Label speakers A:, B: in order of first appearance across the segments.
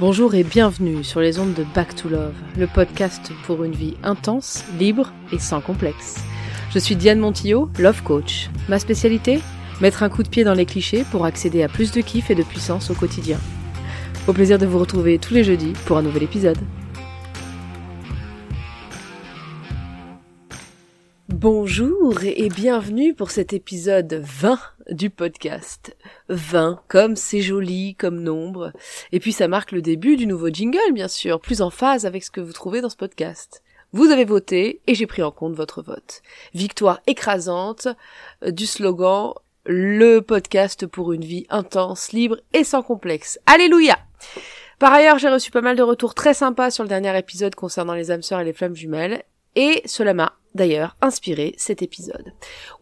A: Bonjour et bienvenue sur les ondes de Back to Love, le podcast pour une vie intense, libre et sans complexe. Je suis Diane Montillot, Love Coach. Ma spécialité Mettre un coup de pied dans les clichés pour accéder à plus de kiff et de puissance au quotidien. Au plaisir de vous retrouver tous les jeudis pour un nouvel épisode. Bonjour et bienvenue pour cet épisode 20 du podcast. 20, comme c'est joli comme nombre. Et puis ça marque le début du nouveau jingle, bien sûr, plus en phase avec ce que vous trouvez dans ce podcast. Vous avez voté et j'ai pris en compte votre vote. Victoire écrasante euh, du slogan le podcast pour une vie intense, libre et sans complexe. Alléluia! Par ailleurs, j'ai reçu pas mal de retours très sympas sur le dernier épisode concernant les âmes sœurs et les flammes jumelles, et cela m'a d'ailleurs inspiré cet épisode.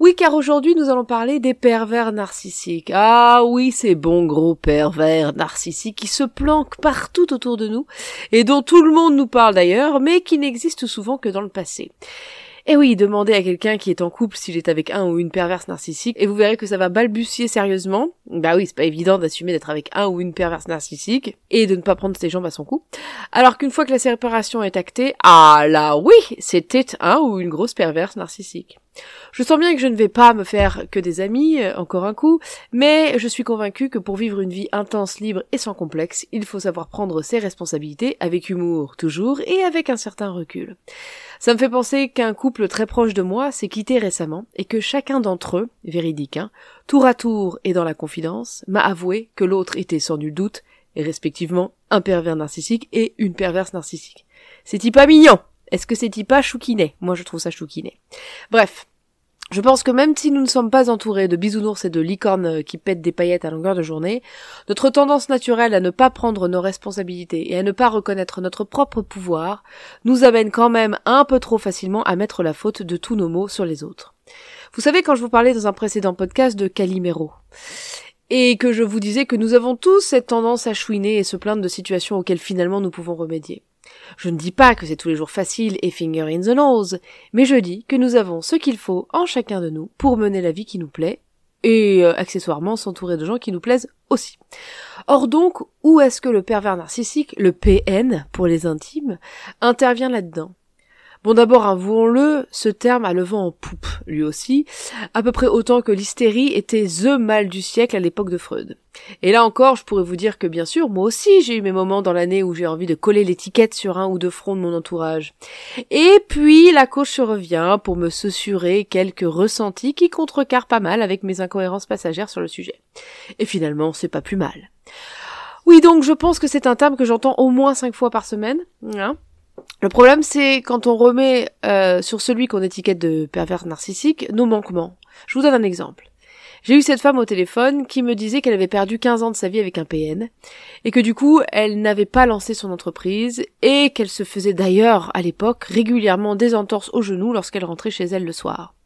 A: Oui, car aujourd'hui nous allons parler des pervers narcissiques. Ah oui, ces bons gros pervers narcissiques qui se planquent partout autour de nous et dont tout le monde nous parle d'ailleurs, mais qui n'existent souvent que dans le passé. Et eh oui, demandez à quelqu'un qui est en couple s'il est avec un ou une perverse narcissique, et vous verrez que ça va balbutier sérieusement. Bah oui, c'est pas évident d'assumer d'être avec un ou une perverse narcissique, et de ne pas prendre ses jambes à son cou. Alors qu'une fois que la séparation est actée, ah là oui, c'était un ou une grosse perverse narcissique. Je sens bien que je ne vais pas me faire que des amis, euh, encore un coup, mais je suis convaincue que pour vivre une vie intense, libre et sans complexe, il faut savoir prendre ses responsabilités avec humour, toujours, et avec un certain recul. Ça me fait penser qu'un couple très proche de moi s'est quitté récemment, et que chacun d'entre eux, véridique, hein, tour à tour et dans la confidence, m'a avoué que l'autre était sans nul doute, et respectivement, un pervers narcissique et une perverse narcissique. C'est-il pas mignon Est-ce que c'est-il pas chouquinet? Moi je trouve ça chouquinet. Bref, je pense que même si nous ne sommes pas entourés de bisounours et de licornes euh, qui pètent des paillettes à longueur de journée, notre tendance naturelle à ne pas prendre nos responsabilités et à ne pas reconnaître notre propre pouvoir nous amène quand même un peu trop facilement à mettre la faute de tous nos maux sur les autres. Vous savez quand je vous parlais dans un précédent podcast de Calimero et que je vous disais que nous avons tous cette tendance à chouiner et se plaindre de situations auxquelles finalement nous pouvons remédier. Je ne dis pas que c'est tous les jours facile et finger in the nose, mais je dis que nous avons ce qu'il faut en chacun de nous pour mener la vie qui nous plaît, et euh, accessoirement s'entourer de gens qui nous plaisent aussi. Or donc, où est-ce que le pervers narcissique, le PN pour les intimes, intervient là-dedans? Bon d'abord, avouons-le, ce terme a le vent en poupe, lui aussi, à peu près autant que l'hystérie était THE mal du siècle à l'époque de Freud. Et là encore, je pourrais vous dire que bien sûr, moi aussi j'ai eu mes moments dans l'année où j'ai envie de coller l'étiquette sur un ou deux fronts de mon entourage. Et puis la coche revient pour me susurrer quelques ressentis qui contrecarrent pas mal avec mes incohérences passagères sur le sujet. Et finalement, c'est pas plus mal. Oui, donc je pense que c'est un terme que j'entends au moins cinq fois par semaine. Hein le problème, c'est quand on remet euh, sur celui qu'on étiquette de pervers narcissique nos manquements. Je vous donne un exemple. J'ai eu cette femme au téléphone qui me disait qu'elle avait perdu 15 ans de sa vie avec un PN et que du coup elle n'avait pas lancé son entreprise et qu'elle se faisait d'ailleurs à l'époque régulièrement des entorses au genou lorsqu'elle rentrait chez elle le soir.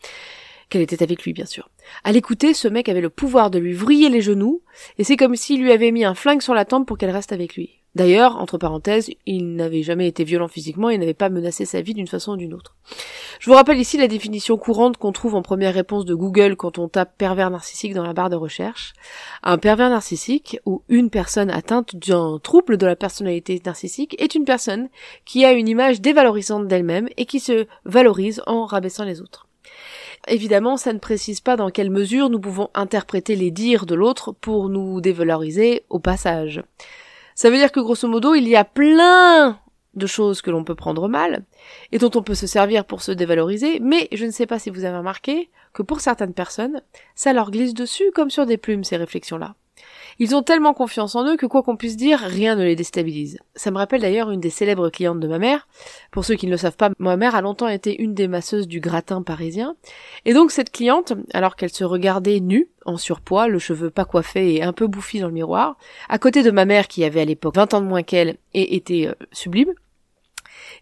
A: Qu'elle était avec lui bien sûr. À l'écouter, ce mec avait le pouvoir de lui vriller les genoux et c'est comme s'il lui avait mis un flingue sur la tempe pour qu'elle reste avec lui. D'ailleurs, entre parenthèses, il n'avait jamais été violent physiquement et n'avait pas menacé sa vie d'une façon ou d'une autre. Je vous rappelle ici la définition courante qu'on trouve en première réponse de Google quand on tape pervers narcissique dans la barre de recherche. Un pervers narcissique ou une personne atteinte d'un trouble de la personnalité narcissique est une personne qui a une image dévalorisante d'elle-même et qui se valorise en rabaissant les autres. Évidemment, ça ne précise pas dans quelle mesure nous pouvons interpréter les dires de l'autre pour nous dévaloriser au passage. Ça veut dire que grosso modo, il y a plein de choses que l'on peut prendre mal et dont on peut se servir pour se dévaloriser, mais je ne sais pas si vous avez remarqué que pour certaines personnes, ça leur glisse dessus comme sur des plumes ces réflexions-là. Ils ont tellement confiance en eux que quoi qu'on puisse dire, rien ne les déstabilise. Ça me rappelle d'ailleurs une des célèbres clientes de ma mère. Pour ceux qui ne le savent pas, ma mère a longtemps été une des masseuses du gratin parisien. Et donc cette cliente, alors qu'elle se regardait nue, en surpoids, le cheveu pas coiffé et un peu bouffi dans le miroir, à côté de ma mère qui avait à l'époque 20 ans de moins qu'elle et était euh, sublime,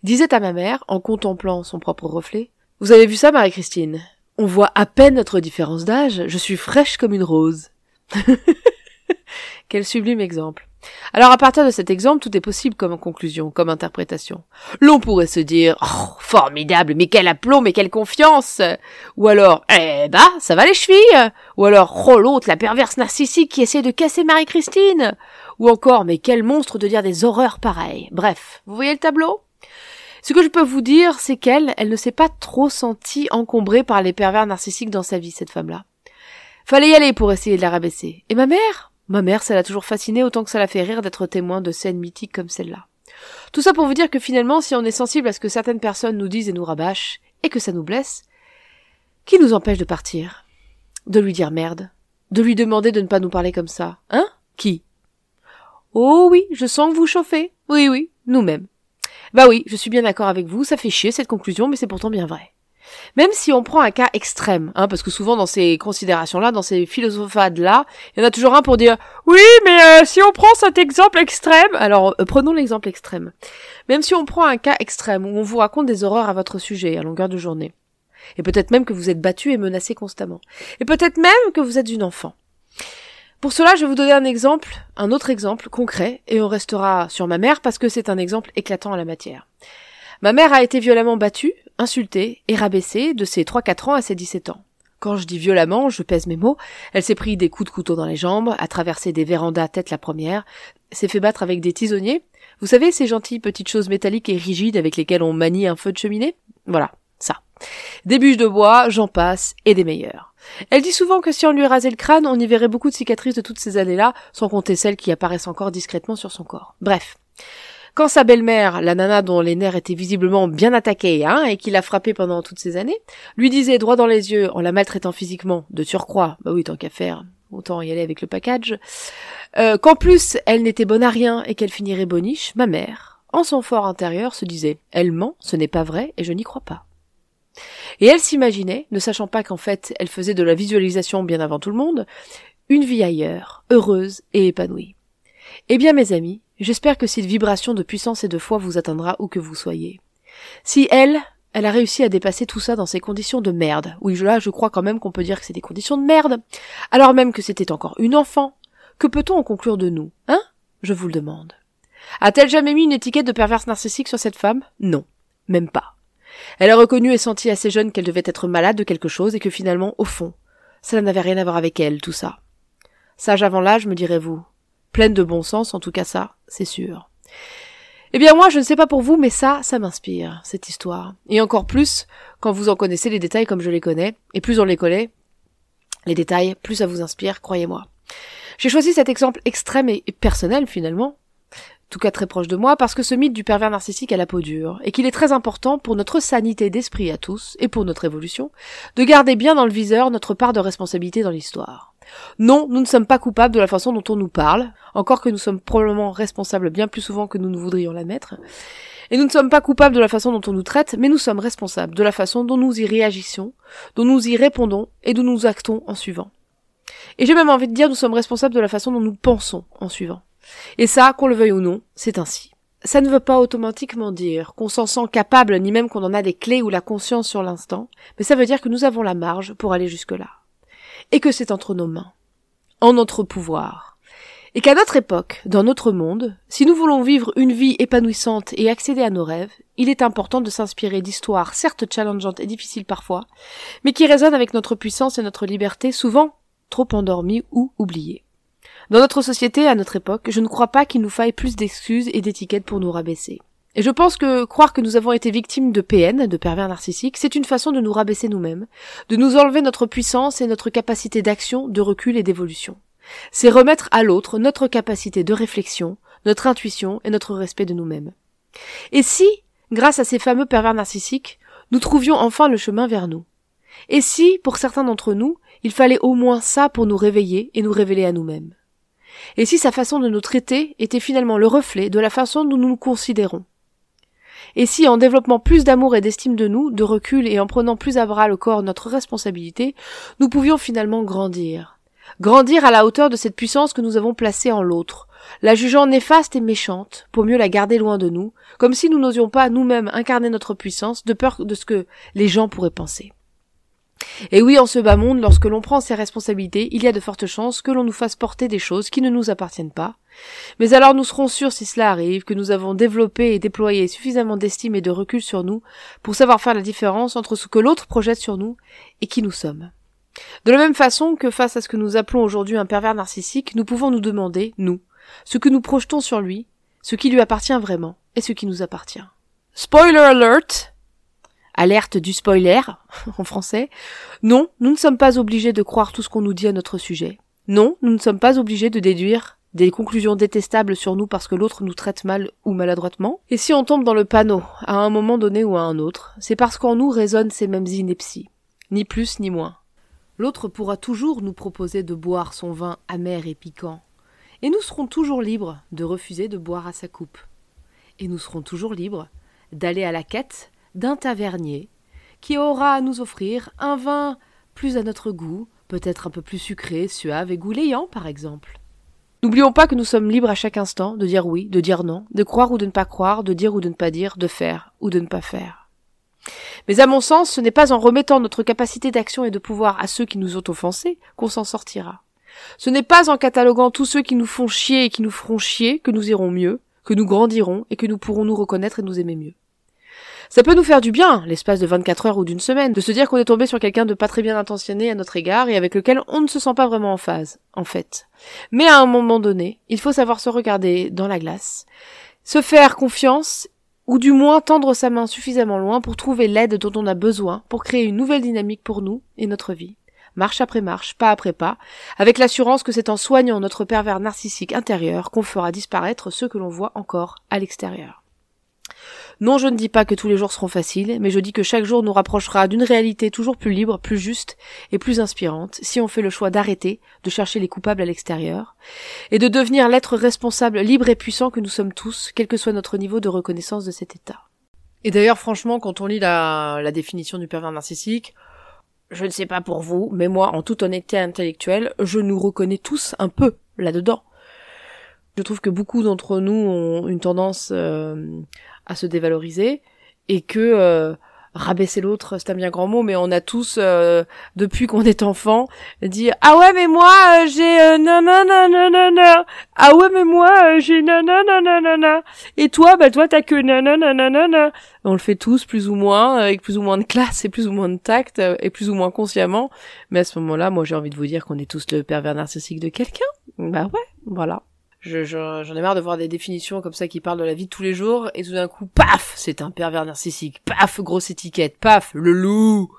A: disait à ma mère, en contemplant son propre reflet, Vous avez vu ça, Marie-Christine? On voit à peine notre différence d'âge, je suis fraîche comme une rose. Quel sublime exemple. Alors à partir de cet exemple, tout est possible comme conclusion, comme interprétation. L'on pourrait se dire oh, formidable, mais quel aplomb, mais quelle confiance Ou alors eh bah, ça va les chevilles Ou alors oh l'autre, la perverse narcissique qui essaie de casser Marie-Christine Ou encore mais quel monstre de dire des horreurs pareilles Bref, vous voyez le tableau? Ce que je peux vous dire, c'est qu'elle, elle ne s'est pas trop sentie encombrée par les pervers narcissiques dans sa vie, cette femme-là. Fallait y aller pour essayer de la rabaisser. Et ma mère? Ma mère, ça l'a toujours fascinée autant que ça l'a fait rire d'être témoin de scènes mythiques comme celle-là. Tout ça pour vous dire que finalement, si on est sensible à ce que certaines personnes nous disent et nous rabâchent, et que ça nous blesse, qui nous empêche de partir? De lui dire merde? De lui demander de ne pas nous parler comme ça? Hein? Qui? Oh oui, je sens que vous chauffez. Oui, oui, nous-mêmes. Bah oui, je suis bien d'accord avec vous, ça fait chier cette conclusion, mais c'est pourtant bien vrai. Même si on prend un cas extrême, hein, parce que souvent dans ces considérations-là, dans ces philosophades-là, il y en a toujours un pour dire oui, mais euh, si on prend cet exemple extrême, alors euh, prenons l'exemple extrême. Même si on prend un cas extrême où on vous raconte des horreurs à votre sujet à longueur de journée, et peut-être même que vous êtes battu et menacé constamment, et peut-être même que vous êtes une enfant. Pour cela, je vais vous donner un exemple, un autre exemple concret, et on restera sur ma mère parce que c'est un exemple éclatant à la matière. Ma mère a été violemment battue, insultée et rabaissée de ses 3-4 ans à ses 17 ans. Quand je dis violemment, je pèse mes mots, elle s'est pris des coups de couteau dans les jambes, a traversé des vérandas tête la première, s'est fait battre avec des tisonniers. Vous savez, ces gentilles petites choses métalliques et rigides avec lesquelles on manie un feu de cheminée? Voilà, ça. Des bûches de bois, j'en passe, et des meilleures. Elle dit souvent que si on lui rasait le crâne, on y verrait beaucoup de cicatrices de toutes ces années-là, sans compter celles qui apparaissent encore discrètement sur son corps. Bref. Quand sa belle-mère, la nana dont les nerfs étaient visiblement bien attaqués, hein, et qui l'a frappée pendant toutes ces années, lui disait droit dans les yeux, en la maltraitant physiquement, de surcroît, bah oui, tant qu'à faire, autant y aller avec le package, euh, qu'en plus elle n'était bonne à rien et qu'elle finirait boniche, ma mère, en son fort intérieur, se disait, elle ment, ce n'est pas vrai, et je n'y crois pas. Et elle s'imaginait, ne sachant pas qu'en fait elle faisait de la visualisation bien avant tout le monde, une vie ailleurs, heureuse et épanouie. Eh bien mes amis, j'espère que cette vibration de puissance et de foi vous atteindra où que vous soyez. Si elle, elle a réussi à dépasser tout ça dans ces conditions de merde, oui là je crois quand même qu'on peut dire que c'est des conditions de merde, alors même que c'était encore une enfant, que peut-on en conclure de nous, hein? Je vous le demande. A-t-elle jamais mis une étiquette de perverse narcissique sur cette femme? Non, même pas. Elle a reconnu et senti assez jeune qu'elle devait être malade de quelque chose et que finalement, au fond, ça n'avait rien à voir avec elle, tout ça. Sage avant l'âge, me direz-vous. Pleine de bon sens, en tout cas ça, c'est sûr. Eh bien moi, je ne sais pas pour vous, mais ça, ça m'inspire, cette histoire. Et encore plus, quand vous en connaissez les détails comme je les connais, et plus on les connaît, les détails, plus ça vous inspire, croyez-moi. J'ai choisi cet exemple extrême et personnel finalement, tout cas très proche de moi, parce que ce mythe du pervers narcissique a la peau dure, et qu'il est très important pour notre sanité d'esprit à tous, et pour notre évolution, de garder bien dans le viseur notre part de responsabilité dans l'histoire. Non, nous ne sommes pas coupables de la façon dont on nous parle, encore que nous sommes probablement responsables bien plus souvent que nous ne voudrions l'admettre, et nous ne sommes pas coupables de la façon dont on nous traite, mais nous sommes responsables de la façon dont nous y réagissons, dont nous y répondons, et dont nous actons en suivant. Et j'ai même envie de dire nous sommes responsables de la façon dont nous pensons en suivant. Et ça, qu'on le veuille ou non, c'est ainsi. Ça ne veut pas automatiquement dire qu'on s'en sent capable, ni même qu'on en a des clés ou la conscience sur l'instant, mais ça veut dire que nous avons la marge pour aller jusque-là. Et que c'est entre nos mains, en notre pouvoir. Et qu'à notre époque, dans notre monde, si nous voulons vivre une vie épanouissante et accéder à nos rêves, il est important de s'inspirer d'histoires certes challengeantes et difficiles parfois, mais qui résonnent avec notre puissance et notre liberté souvent trop endormies ou oubliées. Dans notre société, à notre époque, je ne crois pas qu'il nous faille plus d'excuses et d'étiquettes pour nous rabaisser. Et je pense que croire que nous avons été victimes de PN, de pervers narcissiques, c'est une façon de nous rabaisser nous-mêmes, de nous enlever notre puissance et notre capacité d'action, de recul et d'évolution. C'est remettre à l'autre notre capacité de réflexion, notre intuition et notre respect de nous-mêmes. Et si, grâce à ces fameux pervers narcissiques, nous trouvions enfin le chemin vers nous? Et si, pour certains d'entre nous, il fallait au moins ça pour nous réveiller et nous révéler à nous-mêmes? Et si sa façon de nous traiter était finalement le reflet de la façon dont nous nous considérons? Et si, en développant plus d'amour et d'estime de nous, de recul et en prenant plus à bras le corps notre responsabilité, nous pouvions finalement grandir. Grandir à la hauteur de cette puissance que nous avons placée en l'autre, la jugeant néfaste et méchante, pour mieux la garder loin de nous, comme si nous n'osions pas nous-mêmes incarner notre puissance de peur de ce que les gens pourraient penser. Et oui, en ce bas monde, lorsque l'on prend ses responsabilités, il y a de fortes chances que l'on nous fasse porter des choses qui ne nous appartiennent pas. Mais alors nous serons sûrs, si cela arrive, que nous avons développé et déployé suffisamment d'estime et de recul sur nous pour savoir faire la différence entre ce que l'autre projette sur nous et qui nous sommes. De la même façon que face à ce que nous appelons aujourd'hui un pervers narcissique, nous pouvons nous demander, nous, ce que nous projetons sur lui, ce qui lui appartient vraiment et ce qui nous appartient. Spoiler alert! Alerte du spoiler, en français. Non, nous ne sommes pas obligés de croire tout ce qu'on nous dit à notre sujet. Non, nous ne sommes pas obligés de déduire des conclusions détestables sur nous parce que l'autre nous traite mal ou maladroitement. Et si on tombe dans le panneau, à un moment donné ou à un autre, c'est parce qu'en nous résonnent ces mêmes inepties. Ni plus ni moins. L'autre pourra toujours nous proposer de boire son vin amer et piquant. Et nous serons toujours libres de refuser de boire à sa coupe. Et nous serons toujours libres d'aller à la quête d'un tavernier qui aura à nous offrir un vin plus à notre goût, peut-être un peu plus sucré, suave et gouléant par exemple. N'oublions pas que nous sommes libres à chaque instant de dire oui, de dire non, de croire ou de ne pas croire, de dire ou de ne pas dire, de faire ou de ne pas faire. Mais à mon sens, ce n'est pas en remettant notre capacité d'action et de pouvoir à ceux qui nous ont offensés qu'on s'en sortira. Ce n'est pas en cataloguant tous ceux qui nous font chier et qui nous feront chier que nous irons mieux, que nous grandirons et que nous pourrons nous reconnaître et nous aimer mieux. Ça peut nous faire du bien, l'espace de 24 heures ou d'une semaine, de se dire qu'on est tombé sur quelqu'un de pas très bien intentionné à notre égard et avec lequel on ne se sent pas vraiment en phase, en fait. Mais à un moment donné, il faut savoir se regarder dans la glace, se faire confiance ou du moins tendre sa main suffisamment loin pour trouver l'aide dont on a besoin pour créer une nouvelle dynamique pour nous et notre vie. Marche après marche, pas après pas, avec l'assurance que c'est en soignant notre pervers narcissique intérieur qu'on fera disparaître ceux que l'on voit encore à l'extérieur. Non, je ne dis pas que tous les jours seront faciles, mais je dis que chaque jour nous rapprochera d'une réalité toujours plus libre, plus juste et plus inspirante si on fait le choix d'arrêter de chercher les coupables à l'extérieur et de devenir l'être responsable, libre et puissant que nous sommes tous, quel que soit notre niveau de reconnaissance de cet état. Et d'ailleurs, franchement, quand on lit la, la définition du pervers narcissique, je ne sais pas pour vous, mais moi, en toute honnêteté intellectuelle, je nous reconnais tous un peu là-dedans. Je trouve que beaucoup d'entre nous ont une tendance euh, à se dévaloriser et que euh, rabaisser l'autre c'est un bien grand mot mais on a tous euh, depuis qu'on est enfant dit ah ouais mais moi euh, j'ai euh, non non ah ouais mais moi j'ai non non non non et toi bah toi t'as que non non on le fait tous plus ou moins avec plus ou moins de classe et plus ou moins de tact et plus ou moins consciemment mais à ce moment-là moi j'ai envie de vous dire qu'on est tous le pervers narcissique de quelqu'un bah ouais voilà j'en ai marre de voir des définitions comme ça qui parlent de la vie de tous les jours, et tout d'un coup, paf, c'est un pervers narcissique, paf, grosse étiquette, paf, le loup.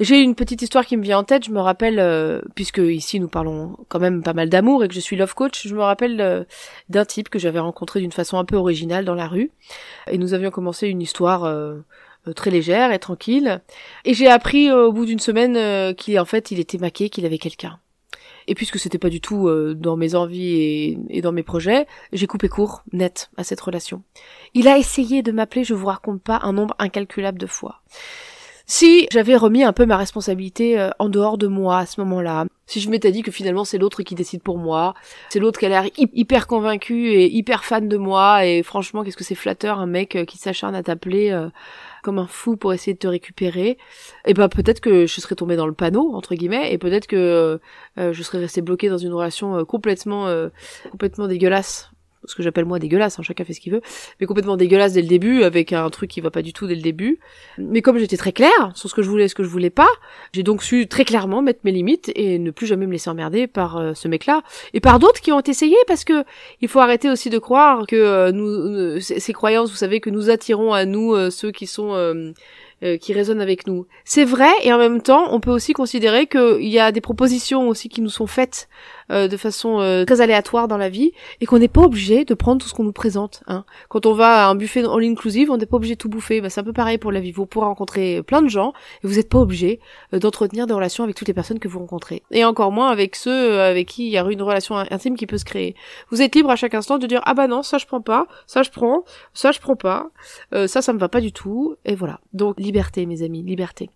A: J'ai une petite histoire qui me vient en tête, je me rappelle, euh, puisque ici nous parlons quand même pas mal d'amour et que je suis love coach, je me rappelle euh, d'un type que j'avais rencontré d'une façon un peu originale dans la rue, et nous avions commencé une histoire euh, très légère et tranquille, et j'ai appris au bout d'une semaine qu'il en fait il était maqué, qu'il avait quelqu'un. Et puisque c'était pas du tout euh, dans mes envies et, dans mes projets, j'ai coupé court, net, à cette relation. Il a essayé de m'appeler, je vous raconte pas, un nombre incalculable de fois. Si j'avais remis un peu ma responsabilité euh, en dehors de moi à ce moment-là, si je m'étais dit que finalement c'est l'autre qui décide pour moi, c'est l'autre qui a l'air hyper convaincu et hyper fan de moi, et franchement qu'est-ce que c'est flatteur un mec euh, qui s'acharne à t'appeler comme un fou pour essayer de te récupérer, et eh ben peut-être que je serais tombée dans le panneau entre guillemets, et peut-être que euh, je serais restée bloquée dans une relation euh, complètement euh, complètement dégueulasse ce que j'appelle moi dégueulasse, hein, chacun fait ce qu'il veut, mais complètement dégueulasse dès le début, avec un truc qui va pas du tout dès le début. Mais comme j'étais très claire sur ce que je voulais et ce que je voulais pas, j'ai donc su très clairement mettre mes limites et ne plus jamais me laisser emmerder par euh, ce mec-là et par d'autres qui ont essayé parce que il faut arrêter aussi de croire que euh, nous, ces croyances, vous savez, que nous attirons à nous euh, ceux qui sont qui résonnent avec nous. C'est vrai et en même temps, on peut aussi considérer qu'il y a des propositions aussi qui nous sont faites euh, de façon euh, très aléatoire dans la vie et qu'on n'est pas obligé de prendre tout ce qu'on nous présente. Hein. Quand on va à un buffet all inclusive, on n'est pas obligé de tout bouffer. Bah, c'est un peu pareil pour la vie. Vous pourrez rencontrer plein de gens et vous n'êtes pas obligé euh, d'entretenir des relations avec toutes les personnes que vous rencontrez. Et encore moins avec ceux avec qui il y a une relation intime qui peut se créer. Vous êtes libre à chaque instant de dire ah bah non ça je prends pas, ça je prends, ça je prends pas, ça ça me va pas du tout et voilà. Donc liberté mes amis, liberté.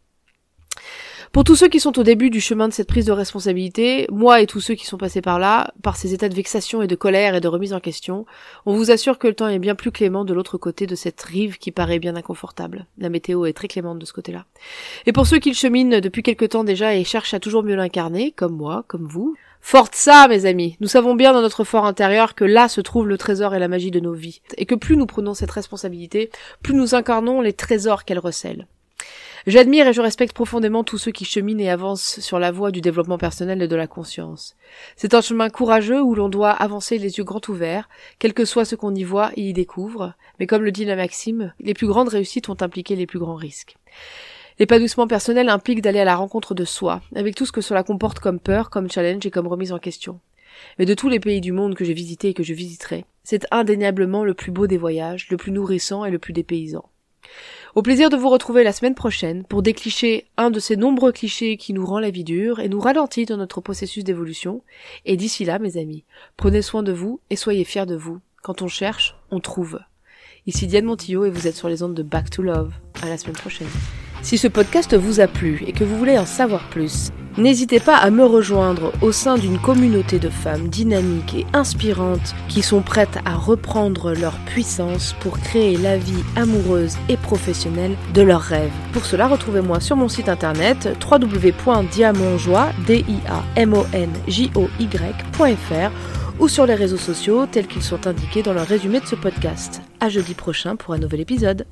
A: Pour tous ceux qui sont au début du chemin de cette prise de responsabilité, moi et tous ceux qui sont passés par là, par ces états de vexation et de colère et de remise en question, on vous assure que le temps est bien plus clément de l'autre côté de cette rive qui paraît bien inconfortable. La météo est très clémente de ce côté-là. Et pour ceux qui le cheminent depuis quelque temps déjà et cherchent à toujours mieux l'incarner, comme moi, comme vous, ça, mes amis. Nous savons bien dans notre fort intérieur que là se trouve le trésor et la magie de nos vies, et que plus nous prenons cette responsabilité, plus nous incarnons les trésors qu'elle recèle. J'admire et je respecte profondément tous ceux qui cheminent et avancent sur la voie du développement personnel et de la conscience. C'est un chemin courageux où l'on doit avancer les yeux grands ouverts, quel que soit ce qu'on y voit et y découvre, mais comme le dit la maxime, les plus grandes réussites ont impliqué les plus grands risques. L'épanouissement personnel implique d'aller à la rencontre de soi, avec tout ce que cela comporte comme peur, comme challenge et comme remise en question. Mais de tous les pays du monde que j'ai visités et que je visiterai, c'est indéniablement le plus beau des voyages, le plus nourrissant et le plus dépaysant. Au plaisir de vous retrouver la semaine prochaine pour déclicher un de ces nombreux clichés qui nous rend la vie dure et nous ralentit dans notre processus d'évolution. Et d'ici là, mes amis, prenez soin de vous et soyez fiers de vous. Quand on cherche, on trouve. Ici Diane Montillo et vous êtes sur les ondes de Back to Love. À la semaine prochaine. Si ce podcast vous a plu et que vous voulez en savoir plus, n'hésitez pas à me rejoindre au sein d'une communauté de femmes dynamiques et inspirantes qui sont prêtes à reprendre leur puissance pour créer la vie amoureuse et professionnelle de leurs rêves. Pour cela, retrouvez-moi sur mon site internet www.diamonjoie.fr ou sur les réseaux sociaux tels qu'ils sont indiqués dans le résumé de ce podcast. À jeudi prochain pour un nouvel épisode.